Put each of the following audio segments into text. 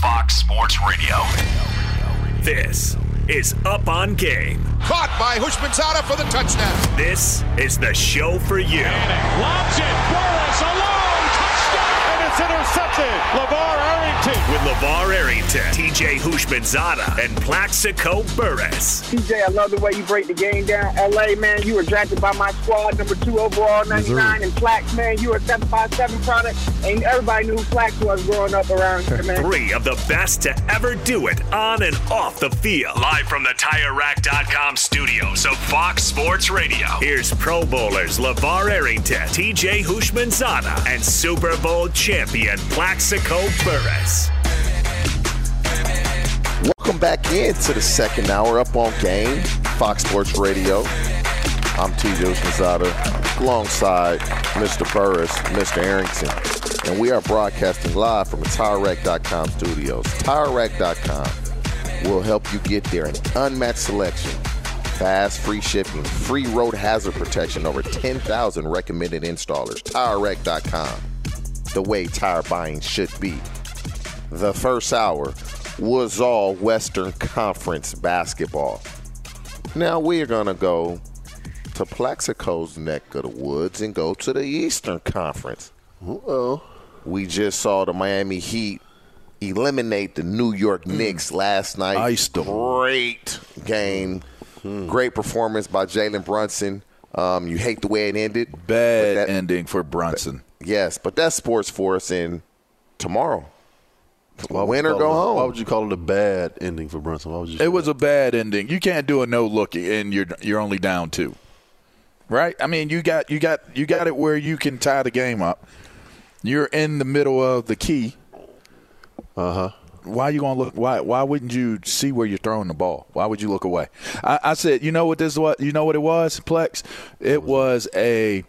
Fox Sports Radio. This is Up on Game. Caught by Houshmandzadeh for the touchdown. This is the show for you. Lobs it. Burress alone. Touchdown. And it's intercepted. LaVar Arrington. With LaVar Arrington, TJ Houshmandzadeh, and Plaxico Burress. TJ, I love the way you break the game down. LA, man, you were drafted by my squad, number two overall, 99. And Plax, man, you were a 757 product. And everybody knew who Plax was growing up around here, man. Three of the best to ever do it on and off the field. Live from the TireRack.com studios of Fox Sports Radio. Here's Pro Bowlers LaVar Arrington, TJ Houshmandzadeh, and Super Bowl champion Plaxico Burress. Welcome back into the second hour up on game, Fox Sports Radio. I'm TJ Houshmandzadeh alongside Mr. Burress, Mr. Arrington, and we are broadcasting live from the TireRack.com studios. TireRack.com will help you get there. An unmatched selection, fast, free shipping, free road hazard protection, over 10,000 recommended installers. TireRack.com, the way tire buying should be. The first hour was all Western Conference basketball. Now we're going to go to Plaxico's neck of the woods and go to the Eastern Conference. Uh-oh. We just saw the Miami Heat eliminate the New York Knicks last night. Iced. Great game. Great performance by Jalen Brunson. Um, you hate the way it ended. Bad that- ending for Brunson. Yes, but that's sports for us in tomorrow. Why would Win or go it a- home. Why would you call it a bad ending for Brunson? Why would you? It was a bad ending. You can't do a no look and you're you're only down two. Right? I mean, you got you got you got it where you can tie the game up. You're in the middle of the key. Uh huh. Why you gonna look? Why why wouldn't you see where you're throwing the ball? Why would you look away? I, I said, you know what this what you know what it was, Plex. It was a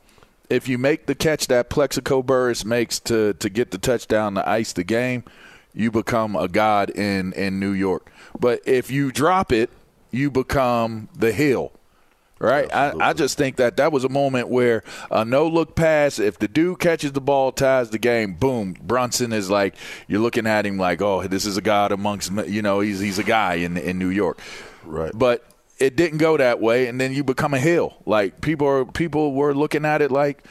if you make the catch that Plaxico Burress makes to to get the touchdown to ice the game, you become a god in in New York. But if you drop it, you become the hill. Right, I, I just think that that was a moment where a no look pass. If the dude catches the ball, ties the game, boom. Brunson is like you're looking at him like, oh, this is a god amongst you know he's he's a guy in in New York, Right. But it didn't go that way, and then you become a hill. Like people are people were looking at it like,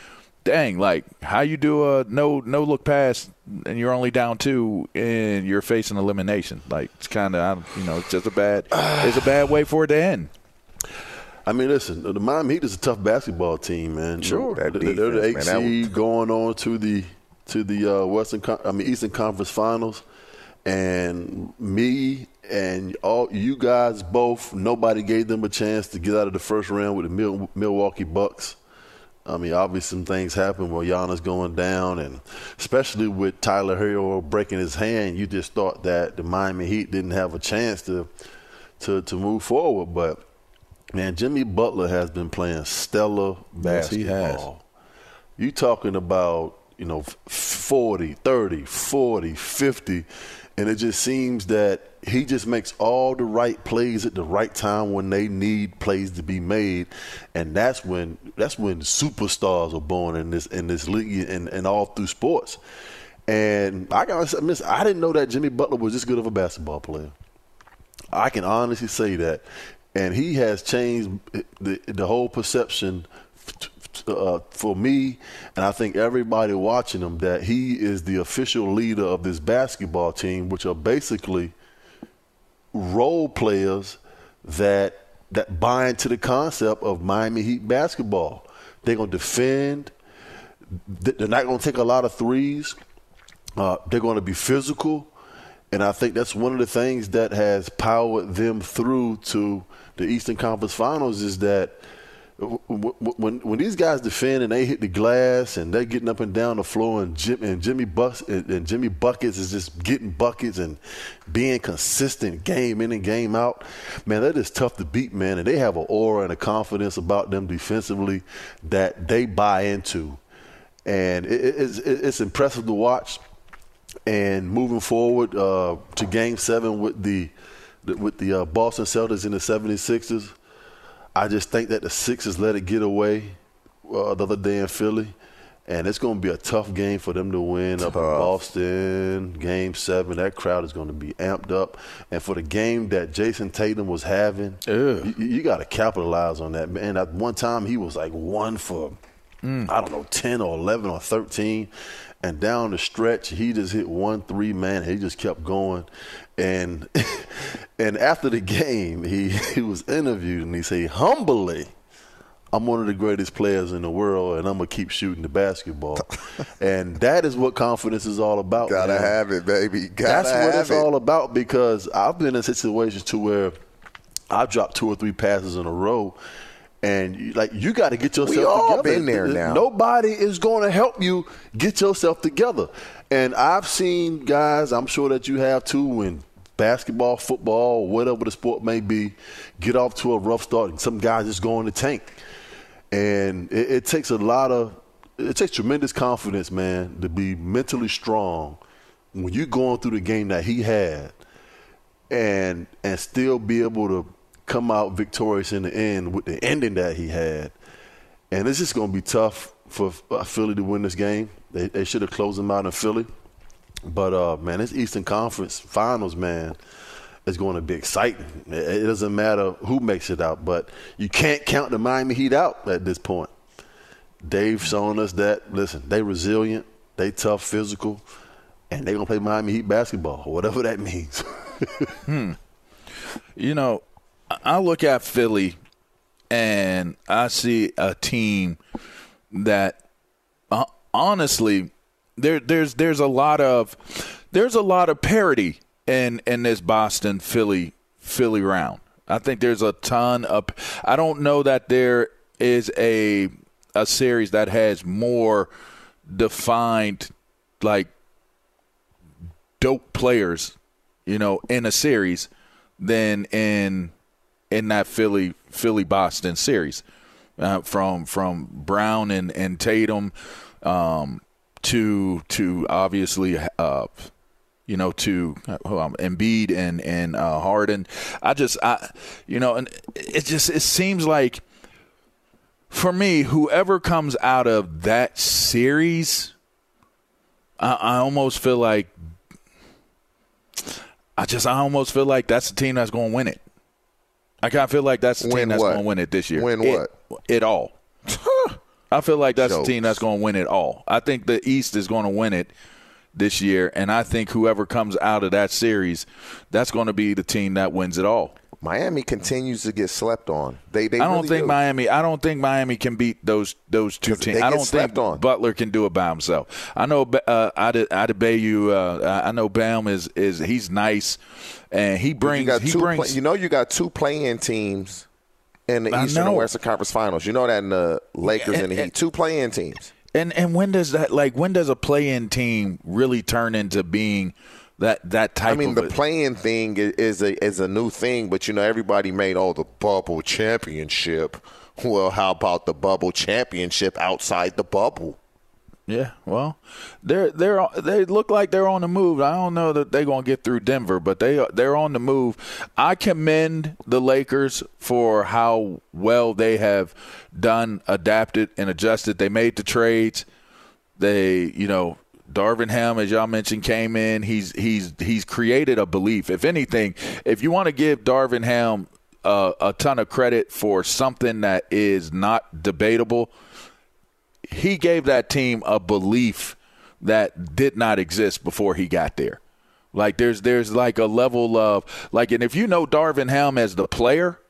dang, like how you do a no no look pass and you're only down two and you're facing elimination. Like it's kind of you know it's just a bad it's a bad way for it to end. I mean, listen, the Miami Heat is a tough basketball team, man. Sure. they're, That they're the eight defense, man, that seed going on to the to the uh, Western, Con- I mean Eastern Conference Finals, and me and all you guys both, nobody gave them a chance to get out of the first round with the Milwaukee Bucks. I mean, obviously some things happen where Giannis going down, and especially with Tyler Herro breaking his hand, you just thought that the Miami Heat didn't have a chance to to to move forward. But man, Jimmy Butler has been playing stellar basketball. Yes, he has. You talking about you know 40, 30, 40, 50 and it just seems that he just makes all the right plays at the right time when they need plays to be made, and that's when that's when superstars are born in this in this league and, and all through sports. And I gotta admit, I didn't know that Jimmy Butler was this good of a basketball player. I can honestly say that, and he has changed the the whole perception uh, for me, and I think everybody watching him, that he is the official leader of this basketball team, which are basically role players that that buy into the concept of Miami Heat basketball. They're going to defend. They're not going to take a lot of threes. Uh, they're going to be physical. And I think that's one of the things that has powered them through to the Eastern Conference Finals is that – when when these guys defend and they hit the glass and they're getting up and down the floor and Jim and Jimmy Bucks and Jimmy buckets is just getting buckets and being consistent game in and game out, man, that is tough to beat, man. And they have an aura and a confidence about them defensively that they buy into, and it, it's, it's impressive to watch. And moving forward uh, to Game Seven with the with the uh, Boston Celtics and the 76ers I just think that the Sixers let it get away uh, the other day in Philly. And it's going to be a tough game for them to win tough. up in Boston. Game seven, that crowd is going to be amped up. And for the game that Jayson Tatum was having, you, you got to capitalize on that, man. At one time, he was like one for, mm. I don't know, 10 or 11 or 13. And down the stretch, he just hit one three, man. He just kept going. And and after the game, he, he was interviewed and he said, humbly, I'm one of the greatest players in the world, and I'm gonna keep shooting the basketball. and that is what confidence is all about. Gotta man. have it, baby. Gotta That's what it's it. all about because I've been in situations to where I've dropped two or three passes in a row, and you, like you got to get yourself we all together. Been there now. Nobody is going to help you get yourself together. And I've seen guys, I'm sure that you have too, when basketball, football, whatever the sport may be, get off to a rough start, and some guys just go in the tank. And it, it takes a lot of, it takes tremendous confidence, man, to be mentally strong when you're going through the game that he had, and and still be able to come out victorious in the end with the ending that he had. And it's just going to be tough for Philly to win this game. They, they should have closed them out in Philly. But uh, man, this Eastern Conference Finals, man, is going to be exciting. It doesn't matter who makes it out, but you can't count the Miami Heat out at this point. They've shown us that. Listen, they resilient, they tough, physical, and they're gonna play Miami Heat basketball, whatever that means. hmm. You know, I look at Philly, and I see a team that, uh, honestly, there there's there's a lot of there's a lot of parity in in this Boston Philly Philly round. I think there's a ton of I don't know that there is a a series that has more defined like dope players, you know, in a series than in in that Philly Philly Boston series. Uh, from from Brown and, and Tatum, um, to to obviously uh, you know to um, Embiid and and uh, Harden. I just I you know and it just it seems like for me whoever comes out of that series, I, I almost feel like I just I almost feel like that's the team that's going to win it. I kind of feel like that's the win team that's going to win it this year. Win it, what? It all. I feel like that's Jokes. the team that's going to win it all. I think the East is going to win it this year, and I think whoever comes out of that series, that's going to be the team that wins it all. Miami continues to get slept on. They, they I don't really think do. Miami. I don't think Miami can beat those those two teams. I don't think on. Butler can do it by himself. I know. Uh, Ade- Adebayo. Uh, I know Bam is is he's nice, and he brings you got he two brings. play- you know you got two playing teams in the I Eastern and. Western Conference Finals. You know that in the Lakers and- and the Heat. and- Two playing teams. And and when does that like when does a play-in team really turn into being that that type I mean, the playing thing is a is a new thing, but you know everybody made oh the bubble championship. Well, how about the bubble championship outside the bubble? Yeah, well, they're they're they look like they're on the move. I don't know that they're going to get through Denver, but they they're on the move. I commend the Lakers for how well they have done, adapted, and adjusted. They made the trades. They, you know, Darvin Ham, as y'all mentioned, came in. He's he's he's created a belief. If anything, if you want to give Darvin Ham uh, a ton of credit for something that is not debatable, he gave that team a belief that did not exist before he got there. Like there's there's like a level of like, and if you know Darvin Ham as the player,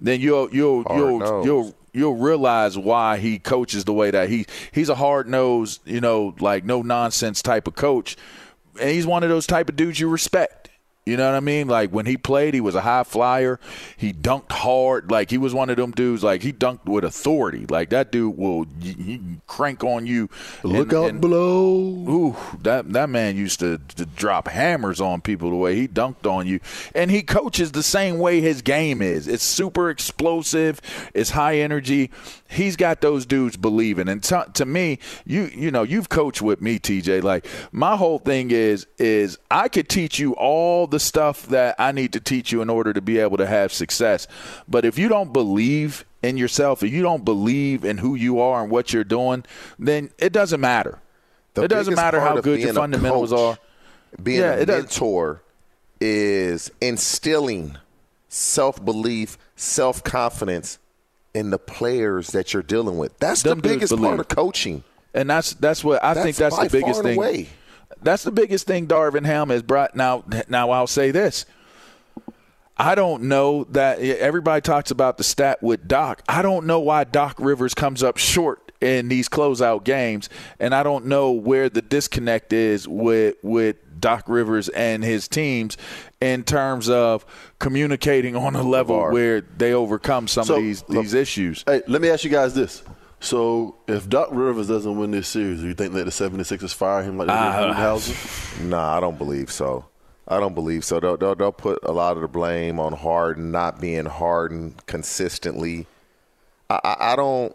then you'll you'll Hard you'll nosed. you'll you'll realize why he coaches the way that he he's a hard nosed, you know, like no nonsense type of coach, and he's one of those type of dudes you respect. You know what I mean? Like when he played, he was a high flyer. He dunked hard. Like he was one of them dudes. Like he dunked with authority. Like that dude will he, crank on you. Look and- out and- below. Ooh, that that man used to, to drop hammers on people the way he dunked on you, and he coaches the same way his game is. It's super explosive. It's high energy. He's got those dudes believing. And to, to me, you you know you've coached with me, TJ. Like my whole thing is is I could teach you all the stuff that I need to teach you in order to be able to have success. But if you don't believe in yourself, if you don't believe in who you are and what you're doing, then it doesn't matter. The it doesn't matter how good your fundamentals coach, are. Being Yeah, a mentor is instilling self belief, self confidence in the players that you're dealing with. That's Them the biggest part of coaching. And that's that's what I think That's that's the biggest thing. away. That's the biggest thing Darvin Ham has brought. Now, now I'll say this. I don't know that everybody talks about the stat with Doc. I don't know why Doc Rivers comes up short in these closeout games, and I don't know where the disconnect is with with Doc Rivers and his teams in terms of communicating on a level where they overcome some So, of these these issues. Hey, let me ask you guys this. So, if Doc Rivers doesn't win this series, do you think that the 76ers fire him like they did Uh, Budenholzer? Nah, I don't believe so. I don't believe so. They'll, they'll, they'll put a lot of the blame on Harden not being Harden consistently. I, I, I don't.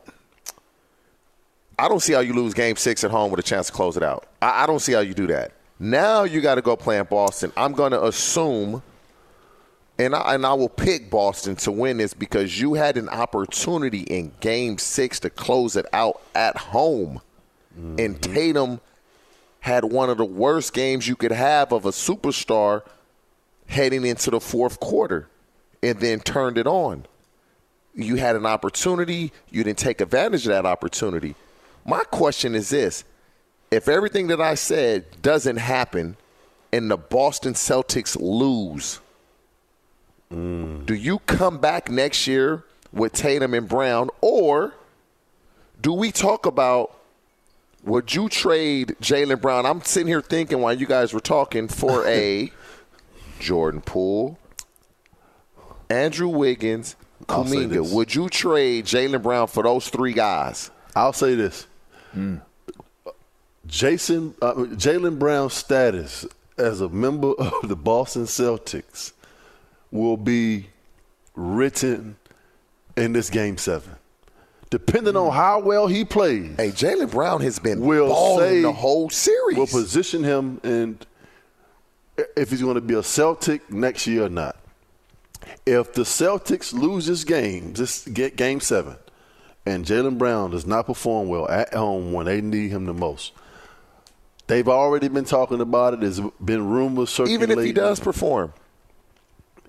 I don't see how you lose Game Six at home with a chance to close it out. I, I don't see how you do that. Now you got to go play in Boston. I'm going to assume, and I, and I will pick Boston to win this because you had an opportunity in Game Six to close it out at home, and mm-hmm. Tatum had one of the worst games you could have of a superstar heading into the fourth quarter and then turned it on. You had an opportunity, you didn't take advantage of that opportunity. My question is this if everything that I said doesn't happen and the Boston Celtics lose, do you come back next year with Tatum and Brown, or do we talk about would you trade Jaylen Brown? I'm sitting here thinking while you guys were talking for a Jordan Poole, Andrew Wiggins, Kuminga. Would you trade Jaylen Brown for those three guys? I'll say this. Jason uh, Jaylen Brown's status as a member of the Boston Celtics will be written in this game seven. Depending on how well he plays, Hey, Jaylen Brown has been will balling say the whole series. will position him and if he's going to be a Celtic next year or not. If the Celtics lose this game, this get game seven, and Jaylen Brown does not perform well at home when they need him the most, they've already been talking about it. There's been rumors circulating. Even if he does perform,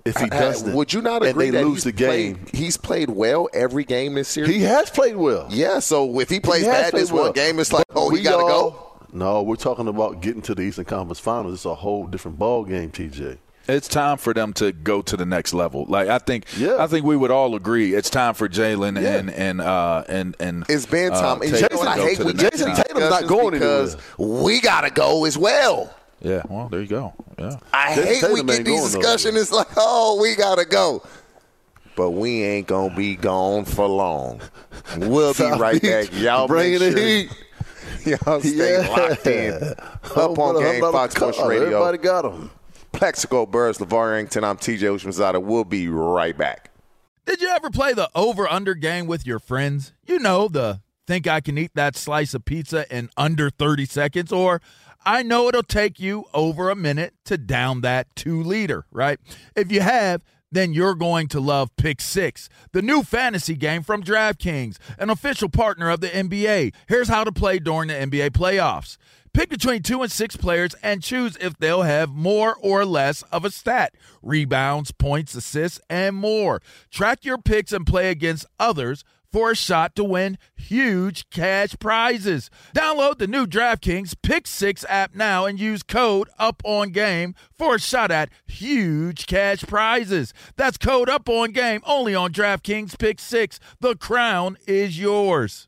if he Uh, doesn't, would you not and agree they that lose he's the game? Played, he's played well every game this series. He has played well. yeah, so if he plays He bad played this one game, it's like, But oh, he we got to all- go. No, we're talking about getting to the Eastern Conference Finals. It's a whole different ball game, TJ. It's time for them to go to the next level. Like I think, Yeah. I think we would all agree it's time for Jaylen Yeah. and and uh, and and It's been uh, time. and Tatum you know what to I hate to with the next Jason. Tatum's not going because we gotta go as well. Yeah, well, there you go. Yeah, I Jason hate we get these discussions. It's like, oh, we gotta go. But we ain't gonna be gone for long. We'll be right Beach, back. Y'all bringing make the heat. y'all stay Yeah. locked in. Up on $100 Game Fox Sports call. Radio. Everybody got them. Plaxico Burress, LaVar Arrington. I'm TJ Houshmandzadeh. We'll be right back. Did you ever play the over under game with your friends? You know, the think I can eat that slice of pizza in under 30 seconds, or I know it'll take you over a minute to down that two liter, right? If you have, then you're going to love Pick Six, the new fantasy game from DraftKings, an official partner of the NBA. Here's how to play during the NBA playoffs. Pick between two and six players and choose if they'll have more or less of a stat rebounds, points, assists, and more. Track your picks and play against others for a shot to win huge cash prizes. Download the new DraftKings Pick 6 app now and use code UP on game for a shot at huge cash prizes. That's code UP on game only on DraftKings Pick 6. The crown is yours.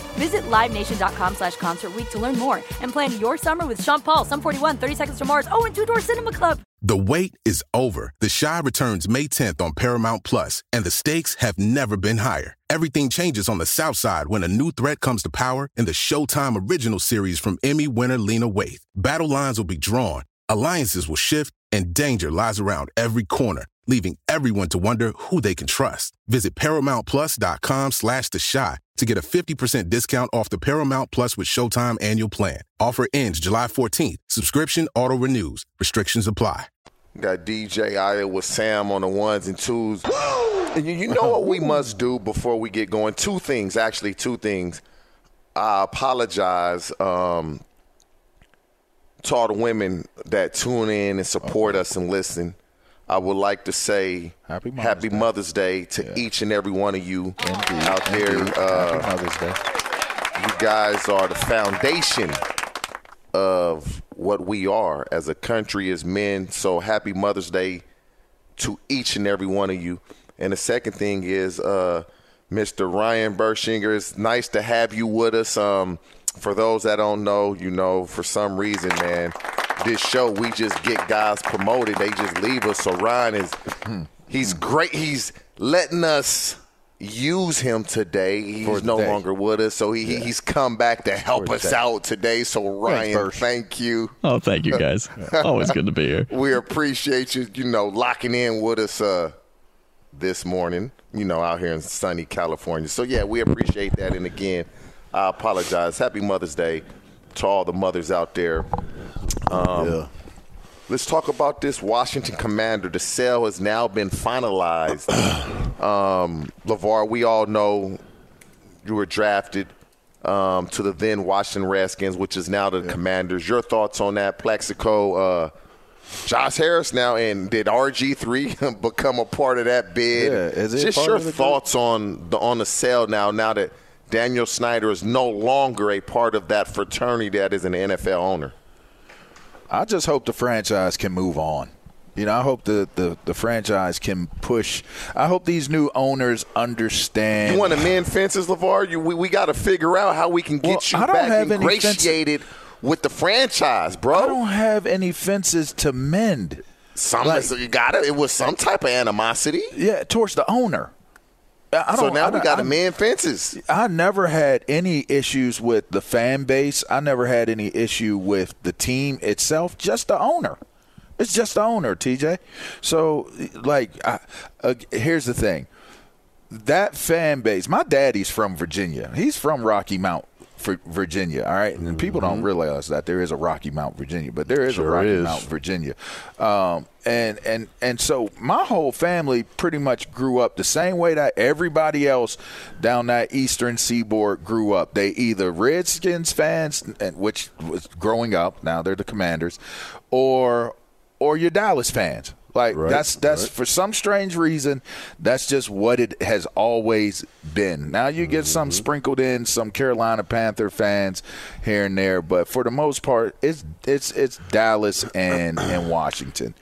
Visit LiveNation.com slash Concert to learn more and plan your summer with Sean Paul, Sum 41, 30 Seconds to Mars, oh, and Two Door Cinema Club. The wait is over. The Chi returns May 10th on Paramount Plus, and the stakes have never been higher. Everything changes on the South Side when a new threat comes to power in the Showtime original series from Emmy winner Lena Waithe. Battle lines will be drawn, alliances will shift, and danger lies around every corner, leaving everyone to wonder who they can trust. Visit ParamountPlus.com slash The Chi to get a 50% discount off the Paramount Plus with Showtime annual plan. Offer ends July 14th. Subscription auto-renews. Restrictions apply. Got DJ Aya with Sam on the ones and twos. And you, you know what we must do before we get going? Two things, actually, two things. I apologize um, to all the women that tune in and support us and listen. I would like to say Happy Mother's Happy Day. Mother's Day to each and every one of you Indeed, out there. Uh, Happy Mother's Day. you guys are the foundation of what we are as a country, as men. So happy Mother's Day to each and every one of you. And the second thing is, uh, Mr. Ryan Bershinger, it's nice to have you with us. Um, for those that don't know, you know, for some reason, man, this show we just get guys promoted. They just leave us. So Ryan is, he's great. He's letting us use him today. He's no today. longer with us, so he, he's come back to help For us today. out today. So Ryan, Bersh. thank you. Oh, thank you guys. Always good to be here. We appreciate you, you know, locking in with us uh, this morning, you know, out here in sunny California. So, yeah, we appreciate that. And again, I apologize. Happy Mother's Day to all the mothers out there. Um, Yeah. Let's talk about this Washington Commander. The sale has now been finalized. um, LaVar, we all know you were drafted um, to the then Washington Redskins, which is now the Commanders. Your thoughts on that? Plaxico, uh, Josh Harris now, and did RG3 become a part of that bid? Yeah, is it Just your of the group? thoughts on the on the sale now, now that Daniel Snyder is no longer a part of that fraternity that is an NFL owner. I just hope the franchise can move on. You know, I hope the, the, the franchise can push. I hope these new owners understand. You want to mend fences, LaVar? You, we we got to figure out how we can get Well, you I don't back have any fence- ingratiated with the franchise, bro. I don't have any fences to mend. Some Like- you got it. It was some type of animosity. Yeah, towards the owner. So now we got to I- mend fences. I never had any issues with the fan base. I never had any issue with the team itself, just the owner. It's just the owner, TJ. So, like, I, uh, here's the thing that fan base, my daddy's from Virginia. He's from Rocky Mount. Virginia, all right, and mm-hmm. people don't realize that there is a Rocky Mount, Virginia, but there is sure a Rocky is. Mount, Virginia, um, and and and so my whole family pretty much grew up the same way that everybody else down that eastern seaboard grew up. They either Redskins fans, which was growing up, now they're the Commanders, or or your Dallas fans. Like right, that's that's right. for some strange reason, that's just what it has always been. Now you get mm-hmm. some sprinkled in, some Carolina Panther fans here and there, but for the most part, it's it's it's Dallas and and Washington.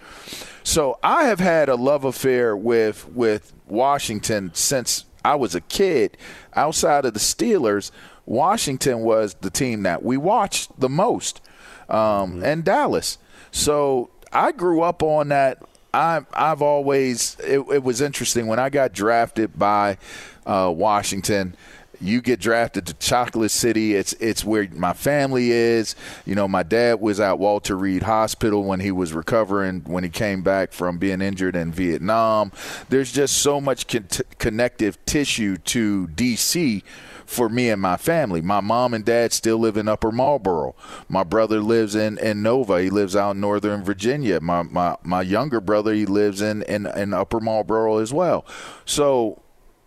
So I have had a love affair with with Washington since I was a kid. Outside of the Steelers, Washington was the team that we watched the most, um, mm-hmm. and Dallas. So I grew up on that I, I've always it, it, was interesting when I got drafted by uh, Washington. You get drafted to Chocolate City. It's it's where my family is. You know, my dad was at Walter Reed Hospital when he was recovering when he came back from being injured in Vietnam. There's just so much con- connective tissue to DC for me and my family. My mom and dad still live in Upper Marlboro. My brother lives in, in Nova. He lives out in Northern Virginia. My, my, my younger brother, he lives in, in, in Upper Marlboro as well. So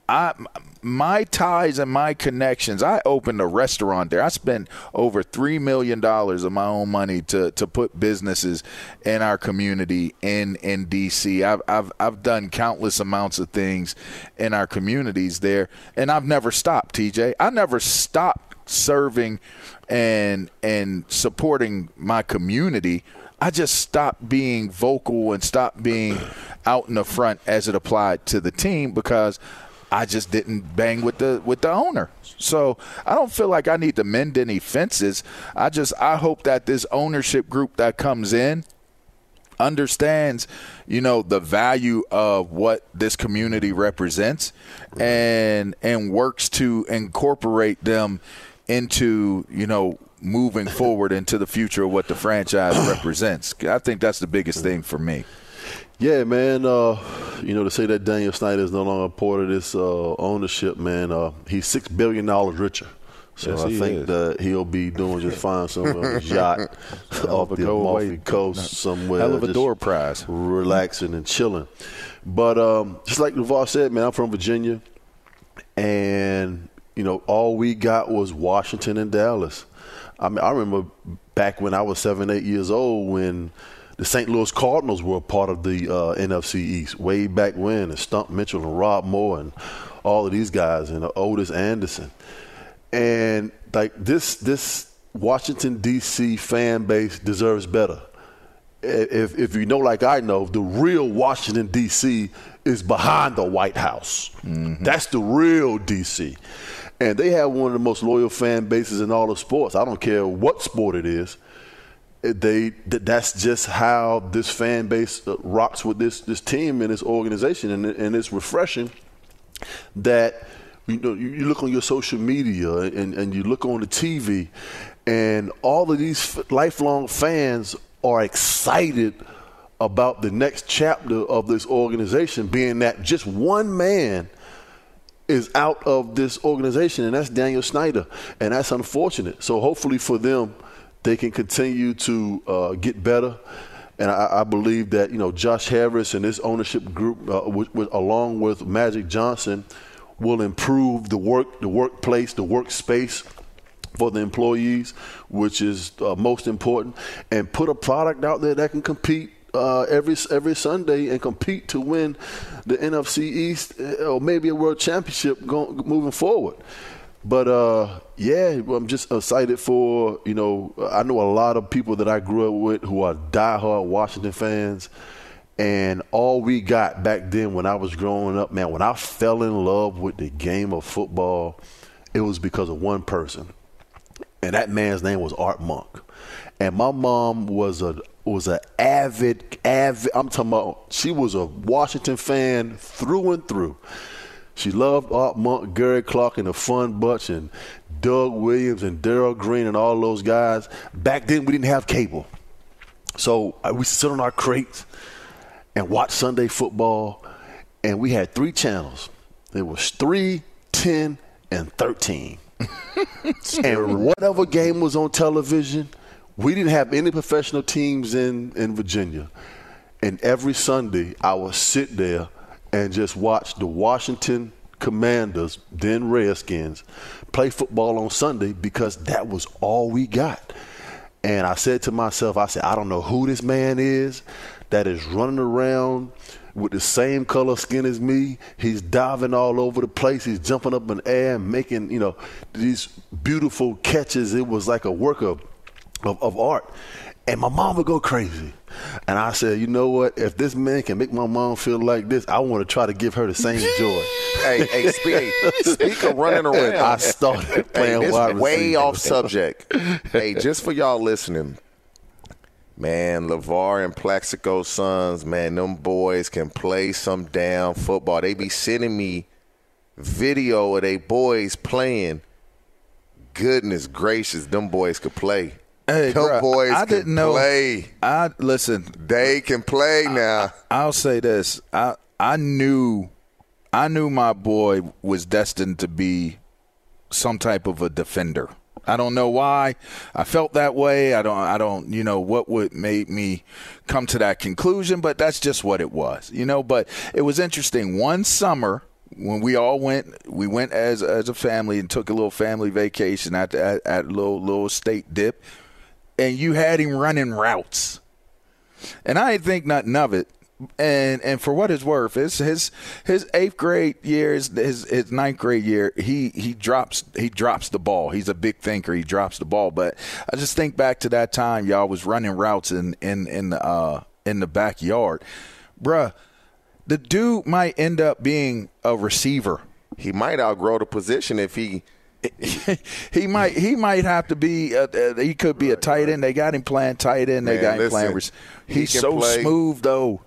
I my ties and my connections. I opened a restaurant there. I spent over three million dollars of my own money to to put businesses in our community in in DC. I've I've I've done countless amounts of things in our communities there, and I've never stopped. TJ, I never stopped serving and and supporting my community. I just stopped being vocal and stopped being out in the front as it applied to the team because I just didn't bang with the with the owner. So I don't feel like I need to mend any fences. I just I hope that this ownership group that comes in understands, you know, the value of what this community represents and and works to incorporate them into, you know, moving forward into the future of what the franchise represents. I think that's the biggest thing for me. Yeah, man. Uh, you know, to say that Daniel Snyder is no longer a part of this uh, ownership, man, uh, he's six billion dollars richer. So yes, I think is. that he'll be doing just fine somewhere on his yacht off the Amalfi Coast somewhere. Hell of a door prize. Relaxing and chilling. But um, just like LaVar said, man, I'm from Virginia. And, you know, all we got was Washington and Dallas. I mean, I remember back when I was seven, eight years old when – the St. Louis Cardinals were a part of the uh, NFC East way back when, and Stump Mitchell and Rob Moore and all of these guys and Ottis Anderson, and like this this Washington D.C. fan base deserves better. If if you know, like I know, the real Washington D.C. is behind the White House. Mm-hmm. That's the real D.C. And they have one of the most loyal fan bases in all of sports. I don't care what sport it is they that's just how this fan base uh, rocks with this this team and this organization, and, and it's refreshing that you know you look on your social media and, and you look on the TV, and all of these lifelong fans are excited about the next chapter of this organization, being that just one man is out of this organization, and that's Daniel Snyder, and that's unfortunate. So hopefully for them they can continue to uh, get better. And I, I, believe that you know Josh Harris and his ownership group, uh, with, with, along with Magic Johnson, will improve the work, the workplace, the workspace for the employees, which is uh, most important, and put a product out there that can compete uh, every every Sunday and compete to win the NFC East uh, or maybe a World Championship going, moving forward. But uh, yeah, I'm just excited for you know. I know a lot of people that I grew up with who are diehard Washington fans, and all we got back then when I was growing up, man, when I fell in love with the game of football, it was because of one person, and that man's name was Art Monk. And my mom was a was an avid avid. I'm talking about. She was a Washington fan through and through. She loved Art Monk, Gary Clark, and the Fun Bunch, and Doug Williams and Darrell Green and all those guys. Back then, we didn't have cable. So uh, we sit on our crates and watch Sunday football, and we had three channels. It was 3, 10, and 13. and whatever game was on television, we didn't have any professional teams in, in Virginia. And every Sunday, I would sit there and just watch the Washington Commanders, then Redskins, play football on Sunday because that was all we got. And I said to myself, I said, I don't know who this man is that is running around with the same color skin as me. He's diving all over the place. He's jumping up in the air and making, you know, these beautiful catches. It was like a work of, of, of art. And my mom would go crazy. And I said, you know what? If this man can make my mom feel like this, I want to try to give her the same joy. hey, hey, speak, speak of running around. I started playing hey, wide way receiver. off subject. hey, just for y'all listening, man, LaVar and Plaxico's sons, man, them boys can play some damn football. They be sending me video of they boys playing. Goodness gracious, them boys could play. Hey, bruh, boys I didn't know. play. I listen. They can play now. I'll say this. I I knew I knew my boy was destined to be some type of a defender. I don't know why. I felt that way. I don't I don't you know what would make me come to that conclusion, but that's just what it was. You know, but it was interesting. One summer when we all went we went as as a family and took a little family vacation at at, at little little state dip and you had him running routes. And I didn't think nothing of it. And and for what it's worth, it's his his eighth grade year, his, his his ninth grade year, he he drops he drops the ball. He's a big thinker. He drops the ball. But I just think back to that time y'all was running routes in in in the uh, in the backyard, bruh. The dude might end up being a receiver. He might outgrow the position if he he might he might have to be uh, uh, he could be a tight end. They got him playing tight end. They Man, got him listen, playing. Rec- he he's so play- smooth though.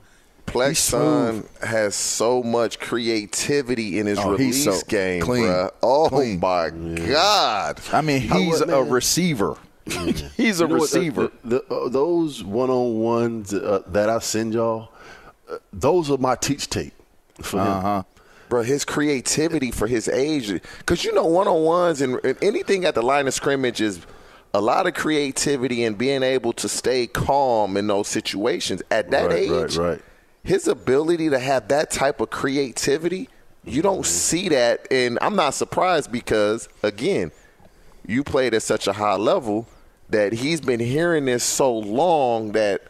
Plex He's son has so much creativity in his Oh, release so game, clean. bruh. Oh Clean. my God! I mean, he's what, a man? receiver. he's a You know what, the- receiver. The, the, uh, those one on ones uh, that I send y'all, uh, those are my teach tape for him. Bro, his creativity for his age, because you know, one on ones and, and anything at the line of scrimmage is a lot of creativity and being able to stay calm in those situations. At that Right, age, right, right. his ability to have that type of creativity, you don't mm-hmm. see that. And I'm not surprised because, again, you played at such a high level that he's been hearing this so long that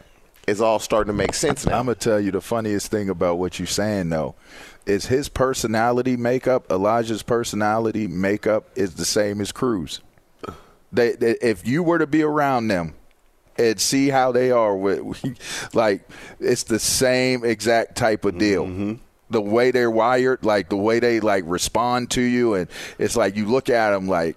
it's all starting to make sense now. I'm gonna tell you the funniest thing about what you're saying though is his personality makeup. Elijah's personality makeup is the same as Cruz. They, they if you were to be around them and see how they are with like it's the same exact type of deal. Mm-hmm. The way they're wired, like the way they like respond to you, and it's like you look at them like,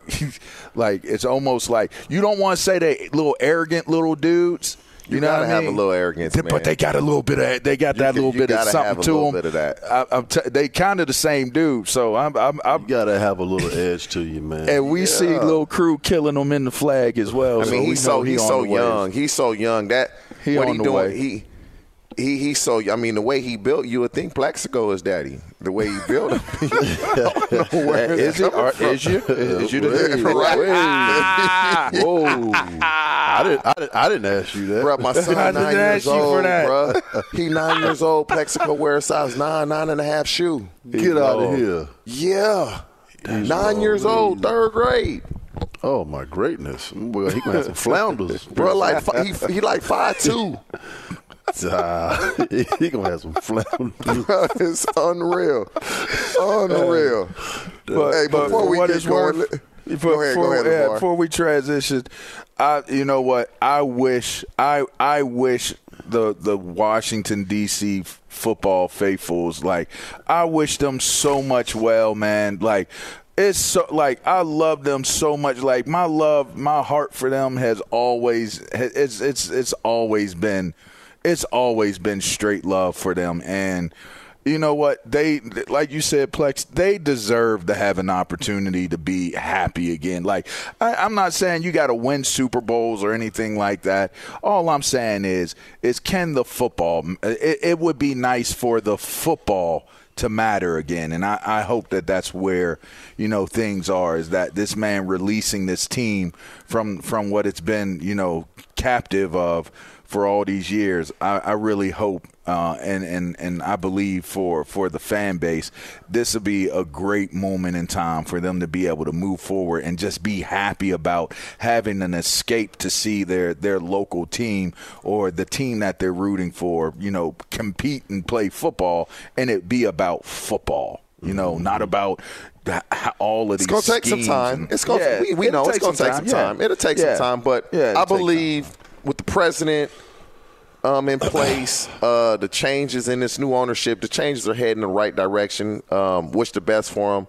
like it's almost like you don't want to say they little arrogant little dudes. You, You know gotta what I have a mean? little arrogance, But man. they got a little bit of they got that You- little you bit of something have a to little them. bit of that. I, I'm t- they kind of the same dude, so I'm, I'm, I'm You gotta have a little edge to you, man. and we see little crew killing them in the flag as well. I mean, we he's know so he's on so young. He's so young that He what on he the doing? way. He he he's so. I mean, the way he built, you would think Plaxico is daddy. The way he built him. I don't know where Is it's he? Or is you? Is you the Right. Whoa! I didn't, I didn't. I didn't ask you that. Bro, my son I nine didn't years ask you for old, that. bro. He nine years old. Plaxico wears size nine, nine and a half shoe. Get out of here! Yeah, nine years old, third grade. Oh my greatness! Well, he gonna have some flounders, Bro, like fi- he, he like five two. Ah, he gonna have some flounders. Bro, it's unreal, unreal. But, hey, but before we what get it's going, worth, let- before, go ahead, before- go ahead, yeah, before we transition, I you know what I wish I I wish the the Washington D.C. football faithfuls like I wish them so much well, man. Like it's so like I love them so much. Like my love, my heart for them has always it's it's it's always been it's always been straight love for them and you know what? They like you said plex they deserve to have an opportunity to be happy again. Like I, i'm not saying you got to win super bowls or anything like that. All i'm saying is is can the football it, it would be nice for the football to matter again. And I, I, hope that that's where, you know, things are is that this man releasing this team from from what it's been, you know, captive of for all these years. I, I really hope uh, and, and, and I believe for, for the fan base, this will be a great moment in time for them to be able to move forward and just be happy about having an escape to see their, their local team or the team that they're rooting for, you know, compete and play football and it be about football. You know, not about all of these. It's gonna take some time. It's gonna. Yeah, we, we know it's gonna take some time. Yeah. It'll take yeah. some time, but I believe with the president um, in place, uh, the changes in this new ownership, the changes are heading in the right direction. Um, wish the best for them.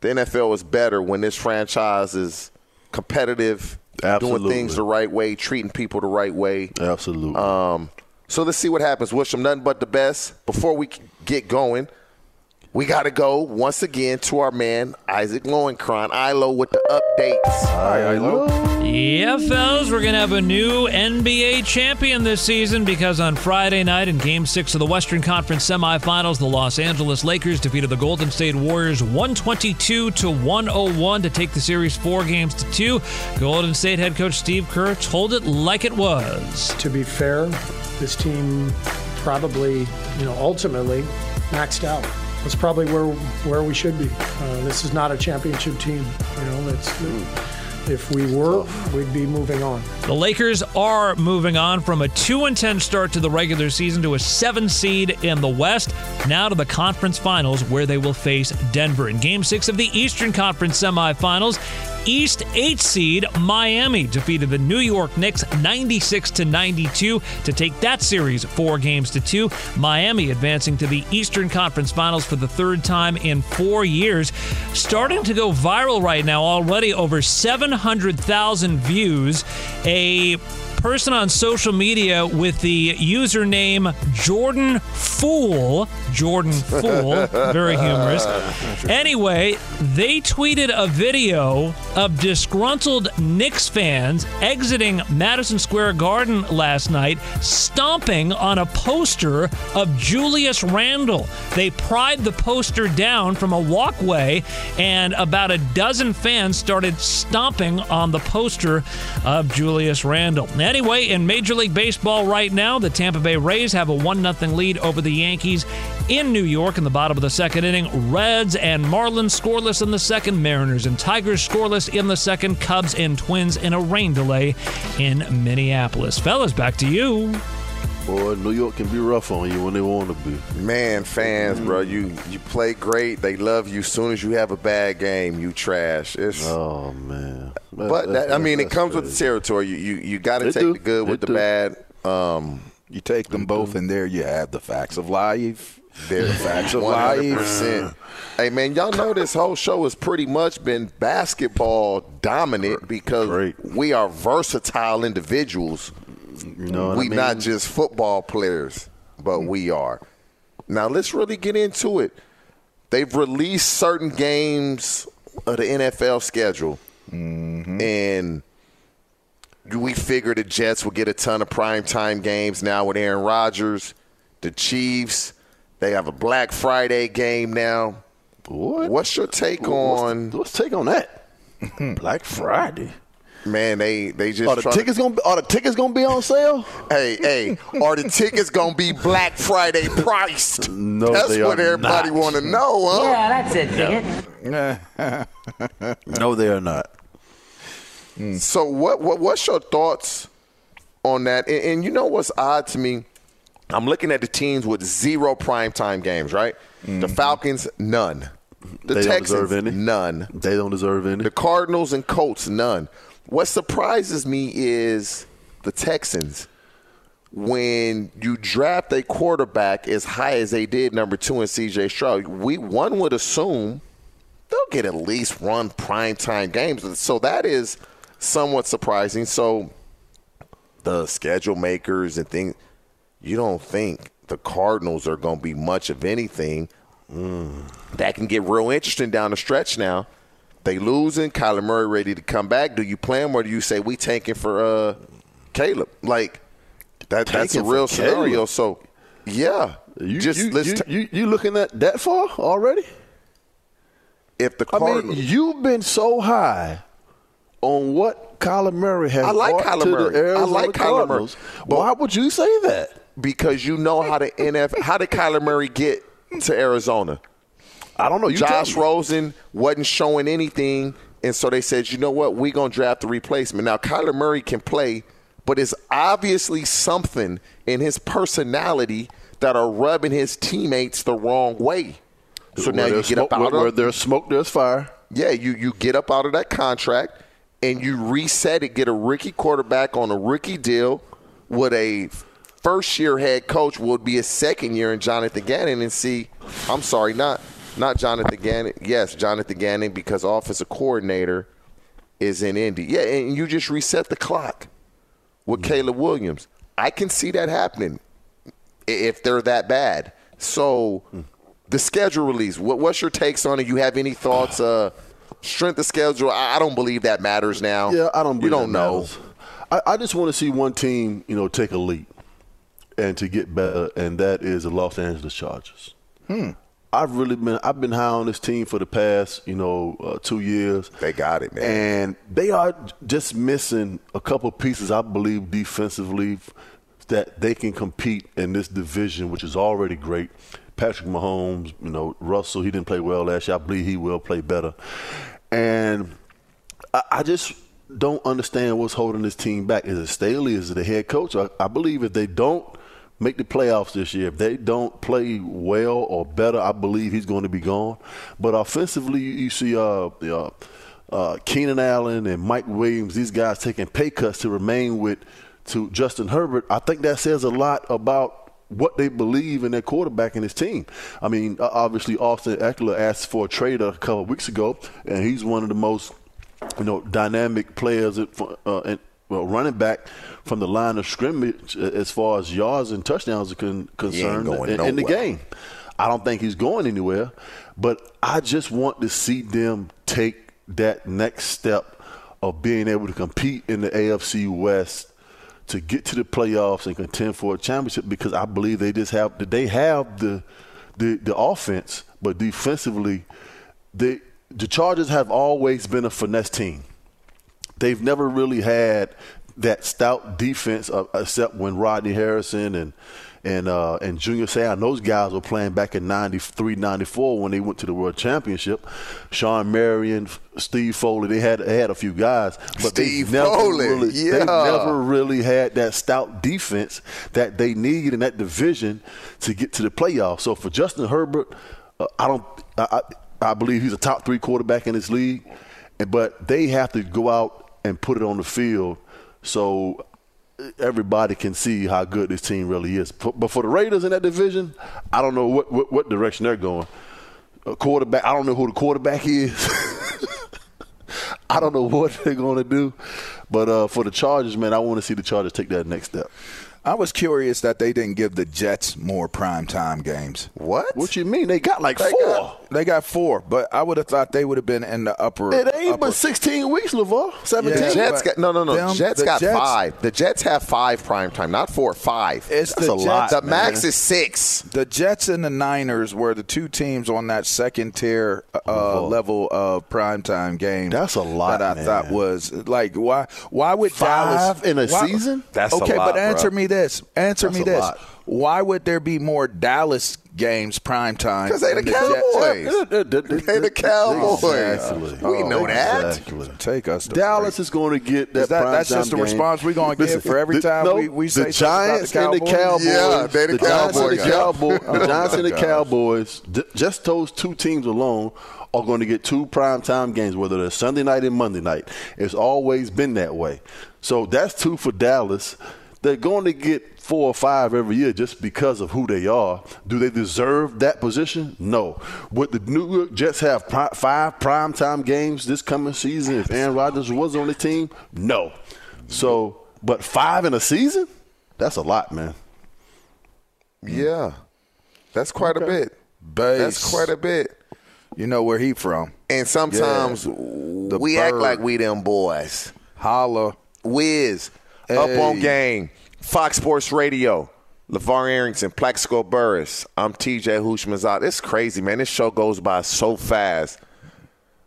The NFL is better when this franchise is competitive, Absolutely. doing things the right way, treating people the right way. Absolutely. Um, so let's see what happens. Wish them nothing but the best. Before we get going, we got to go once again to our man Isaac Lowenkron, Ilo with the updates. Hi, Ilo. Yeah, fellas, we're going to have a new NBA champion this season because on Friday night in Game 6 of the Western Conference semifinals, the Los Angeles Lakers defeated the Golden State Warriors 122 to 101 to take the series four games to two. Golden State head coach Steve Kerr told it like it was. To be fair, this team probably, you know, ultimately maxed out that's probably where where we should be. Uh, this is not a championship team. You know, that's. If we were, we'd be moving on. The Lakers are moving on from a 2 and 10 start to the regular season to a 7 seed in the West, now to the conference finals where they will face Denver in game 6 of the Eastern Conference semifinals. East 8 seed Miami defeated the New York Knicks 96 to 92 to take that series 4 games to 2. Miami advancing to the Eastern Conference Finals for the third time in 4 years. Starting to go viral right now already over 700,000 views. A person on social media with the username Jordan Fool. Jordan Fool. Very humorous. Anyway, they tweeted a video of disgruntled Knicks fans exiting Madison Square Garden last night, stomping on a poster of Julius Randle. They pried the poster down from a walkway, and about a dozen fans started stomping on the poster of Julius Randle. Anyway, in Major League Baseball right now, the Tampa Bay Rays have a 1 0 lead over the Yankees in New York in the bottom of the second inning. Reds and Marlins scoreless in the second. Mariners and Tigers scoreless in the second. Cubs and Twins in a rain delay in Minneapolis. Fellas, back to you. Boy, New York can be rough on you when they want to be. Man, fans, bro, you you play great. They love you. Soon as you have a bad game, you trash. It's, oh man. But that, I mean, it comes crazy. with the territory. You you, you got to take do. the good with the bad. Um, you take them both, and there you have the facts of life. There, the facts of life. Hey man, y'all know this whole show has pretty much been basketball dominant because Great. we are versatile individuals. You know, we I mean? not just football players, but we are. Now let's really get into it. They've released certain games of the NFL schedule, mm-hmm. and we figure the Jets will get a ton of primetime games now with Aaron Rodgers. The Chiefs, they have a Black Friday game now. What? What's your take what's on? The, what's take on that? Black Friday. Man, they they just are the tickets to, gonna be, are the tickets gonna be on sale? Hey, hey, are the tickets gonna be Black Friday priced? No, they are not. that's what everybody want to know, huh? Yeah, that's it. No, no they are not. Mm. So, what, what what's your thoughts on that? And, and, you know what's odd to me? I'm looking at the teams with zero primetime games, right? Mm-hmm. The Falcons, none. The they Texans, none. They don't deserve any. The Cardinals and Colts, none. What surprises me is the Texans. When you draft a quarterback as high as they did, number two in CJ Stroud, we one would assume they'll get at least one primetime games. So that is somewhat surprising. So the schedule makers and things, you don't think the Cardinals are going to be much of anything. Mm. That can get real interesting down the stretch now. They losing, Kyler Murray ready to come back. Do you play him or do you say we tanking for uh, Caleb? Like that, that's a real scenario. So yeah, you just you, let's you, ta- you, looking at that far already? if the I mean, you've been so high on what Kyler Murray has I like Kyler to Murray. the I Arizona like Kyler Murray. Cardinals. Why would you say that? because you know how the NF how did Kyler Murray get to Arizona? I don't know. You Josh. Rosen wasn't showing anything, and so they said, you know what, we're gonna draft the replacement. Now Kyler Murray can play, but it's obviously something in his personality that are rubbing his teammates the wrong way. So Where now you get up out where, where there's smoke, there's fire. yeah, you you get up out of that contract and you reset it, get a rookie quarterback on a rookie deal with a first year head coach would be a second year in Jonathan Gannon and see I'm sorry, not not Jonathan Gannon. Yes, Jonathan Gannon because offensive coordinator is in Indy. Yeah, and you just reset the clock with Caleb Williams. I can see that happening if they're that bad. So the schedule release. What, what's your takes on it? You have any thoughts? Uh, strength of schedule. I, I don't believe that matters now. Yeah, I don't. You don't that know. I, I just want to see one team, you know, take a leap and to get better, and that is the Los Angeles Chargers. Hmm. I've really been I've been high on this team for the past you know uh, two years. They got it, man, and they are just missing a couple pieces. I believe defensively that they can compete in this division, which is already great. Patrick Mahomes, you know Russell, he didn't play well last year. I believe he will play better, and I, I just don't understand what's holding this team back. Is it Staley? Is it the head coach? I, I believe if they don't make the playoffs this year, if they don't play well or better, I believe he's going to be gone. But offensively, you, you see uh, uh, uh, Keenan Allen and Mike Williams, these guys taking pay cuts to remain with to Justin Herbert. I think that says a lot about what they believe in their quarterback and his team. I mean, obviously Austin Ekeler asked for a trade a couple of weeks ago, and he's one of the most you know dynamic players at, uh, and well, running back from the line of scrimmage as far as yards and touchdowns are con- concerned in, in the game. I don't think he's going anywhere, but I just want to see them take that next step of being able to compete in the AFC West to get to the playoffs and contend for a championship because I believe they just have they have the the, the offense, but defensively, they the Chargers have always been a finesse team. They've never really had that stout defense, uh, except when Rodney Harrison and and uh, and Junior Seau, those guys were playing back in 93, 94 when they went to the World Championship. Shawne Merriman, Steve Foley, they had they had a few guys, but Steve they never Foley, really, yeah. they never really had that stout defense that they need in that division to get to the playoffs. So for Justin Herbert, uh, I don't. I, I, I believe he's a top three quarterback in this league, but they have to go out and put it on the field so everybody can see how good this team really is. But for the Raiders in that division, I don't know what what, what direction they're going. A quarterback, I don't know who the quarterback is. I don't know what they're going to do. But uh, for the Chargers, man, I want to see the Chargers take that next step. I was curious that they didn't give the Jets more primetime games. What? What you mean? They got like They four. got, they got four, but I would have thought they would have been in the upper. It ain't upper. but 16 weeks, LaVar. 17. Yeah, Jets got no, no, no. them- Jets got Jets- five. The Jets have five prime time, not four. Five. It's That's the a lot, Jets- the max is six. The Jets and the Niners were the two teams on that second tier uh, level of primetime game. That's a lot, that I man. thought was like why why would Five Dallas in a why- season? That's okay, a lot, but answer bro. me this. Answer That's me this. lot. Why would there be more Dallas games prime time? Because they the? Cowboys. They the Cowboys. Exactly. We oh, know that. Exactly. Take us to Dallas is going to get that. Is that- that's primetime just the game. response we're gonna give for every time no, we- we say the something about the Giants and the Cowboys? Cowboys. Yeah, they the oh, Giants and the Cowboys. Cowboys. Oh, The Giants and the. Cowboys. Just those two teams alone are going to get two prime time games, whether they're Sunday night and Monday night. It's always been that way. So that's two for Dallas. They're going to get four or five every year just because of who they are. Do they deserve that position? No. Would the New York Jets have pri- five primetime games this coming season if Aaron Rodgers was on the team? No. So, but five in a season? That's a lot, man. Yeah, that's quite a bit. Base. That's quite a bit. You know where he from? And sometimes Yeah. The we act like we them boys. Holla. Wiz, up on game, Fox Sports Radio, LaVar Arrington, Plaxico Burress. I'm TJ Houshmandzadeh. It's crazy, man. This show goes by so fast.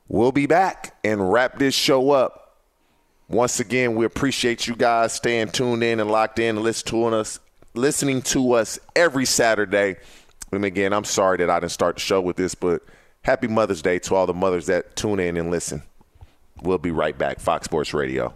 We'll be back and wrap this show up. Once again, we appreciate you guys staying tuned in and locked in and listening to us, listening to us every Saturday. And again, I'm sorry that I didn't start the show with this, but happy Mother's Day to all the mothers that tune in and listen. We'll be right back. Fox Sports Radio.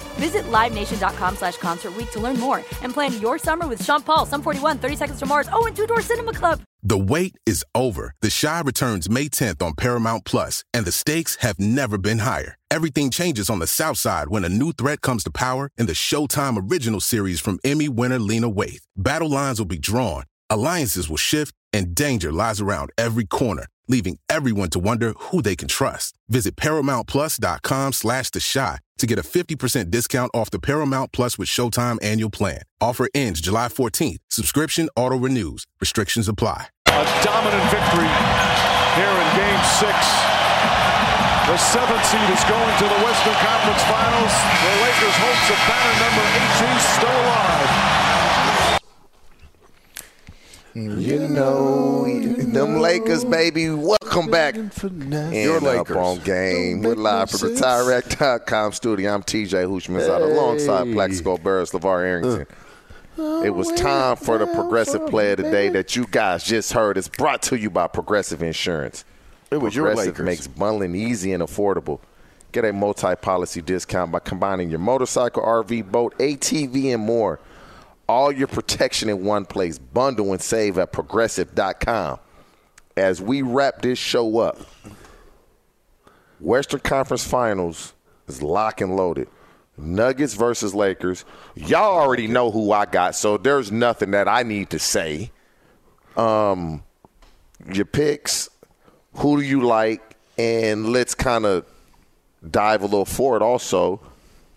Visit LiveNation.com slash Concert to learn more and plan your summer with Sean Paul, Sum 41, 30 Seconds to Mars, oh, and Two Door Cinema Club. The wait is over. The Chi returns May 10th on Paramount Plus, and the stakes have never been higher. Everything changes on the South Side when a new threat comes to power in the Showtime original series from Emmy winner Lena Waithe. Battle lines will be drawn, alliances will shift, and danger lies around every corner, leaving everyone to wonder who they can trust. Visit ParamountPlus.com slash The Chi to get a 50% discount off the Paramount Plus with Showtime annual plan. Offer ends July 14th. Subscription auto-renews. Restrictions apply. A dominant victory here in Game Six. The seventh seed is going to the Western Conference Finals. The Lakers' hopes of banner number 18 still alive. You know, them Lakers, baby. Welcome back. And Your up Lakers. on game. We're live from the TireRack.com studio. I'm TJ Hushman out alongside Plaxico Burress, LaVar uh. Arrington. Oh, it was time for the progressive player today that you guys just heard. It's brought to you by Progressive Insurance. It was your Progressive Lakers. makes bundling easy and affordable. Get a multi-policy discount by combining your motorcycle, RV, boat, ATV, and more. All your protection in one place. Bundle and save at progressive.com. As we wrap this show up, Western Conference Finals is lock and loaded. Nuggets versus Lakers. Y'all already know who I got, so there's nothing that I need to say. Um, your picks, who do you like, and let's kind of dive a little forward. Also,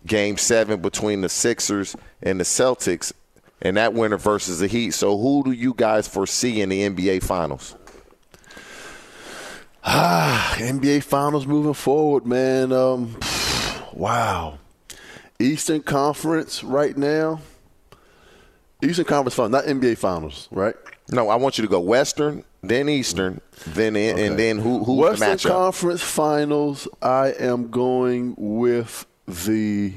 Game Seven between the Sixers and the Celtics, and that winner versus the Heat. So, who do you guys foresee in the NBA Finals? Ah, NBA Finals moving forward, man. Um, wow. Eastern Conference right now. Eastern Conference Finals, not NBA Finals, right? No, I want you to go Western, then Eastern, then in, and then who who the Western matchup? Conference Finals, I am going with the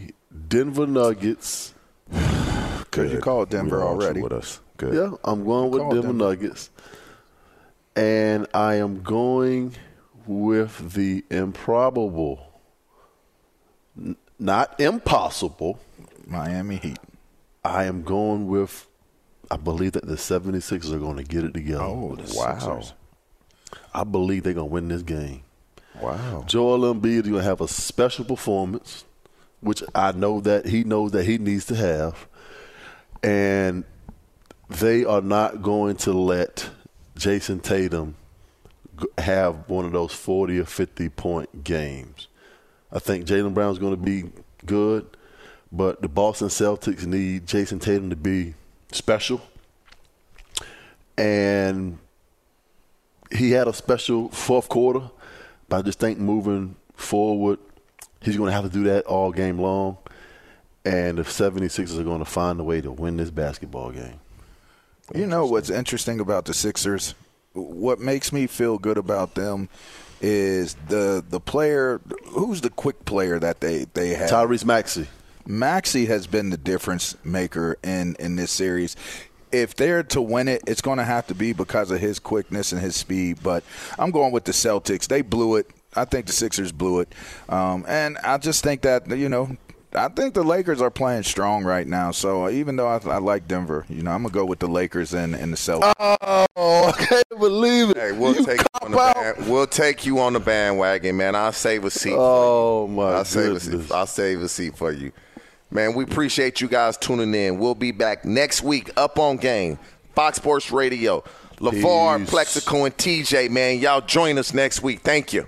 Denver Nuggets. Because you called Denver We want you already. with us. Good. Yeah, I'm going with Denver, Denver. Nuggets. And I am going with the improbable N- not impossible. Miami Heat. I am going with. I believe that the 76ers are going to get it together. Oh, the wow. Sixers. I believe they're going to win this game. Wow. Joel Embiid is going to have a special performance, which I know that he knows that he needs to have. And they are not going to let Jayson Tatum have one of those 40 or 50 point games. I think Jaylen Brown's going to be good, but the Boston Celtics need Jayson Tatum to be special. And he had a special fourth quarter, but I just think moving forward, he's going to have to do that all game long. And the 76ers are going to find a way to win this basketball game. You know what's interesting about the Sixers? What makes me feel good about them is the the player who's the quick player that they they have. Tyrese Maxey. Maxey has been the difference maker in in this series. If they're to win it, it's going to have to be because of his quickness and his speed. But I'm going with the Celtics. They blew it. I think the Sixers blew it, um, and I just think that you know I think the Lakers are playing strong right now. So uh, even though I, I like Denver, you know, I'm gonna go with the Lakers and, and the Celtics. Oh, I can't believe it. Hey, we'll You take you on the band, we'll take you on the bandwagon, man. I'll save a seat. Oh for you. Oh, my I'll save a seat. I'll save a seat for you, man. We appreciate you guys tuning in. We'll be back next week up on game, Fox Sports Radio. LaVar, Peace. Plaxico, and TJ, man, y'all join us next week. Thank you.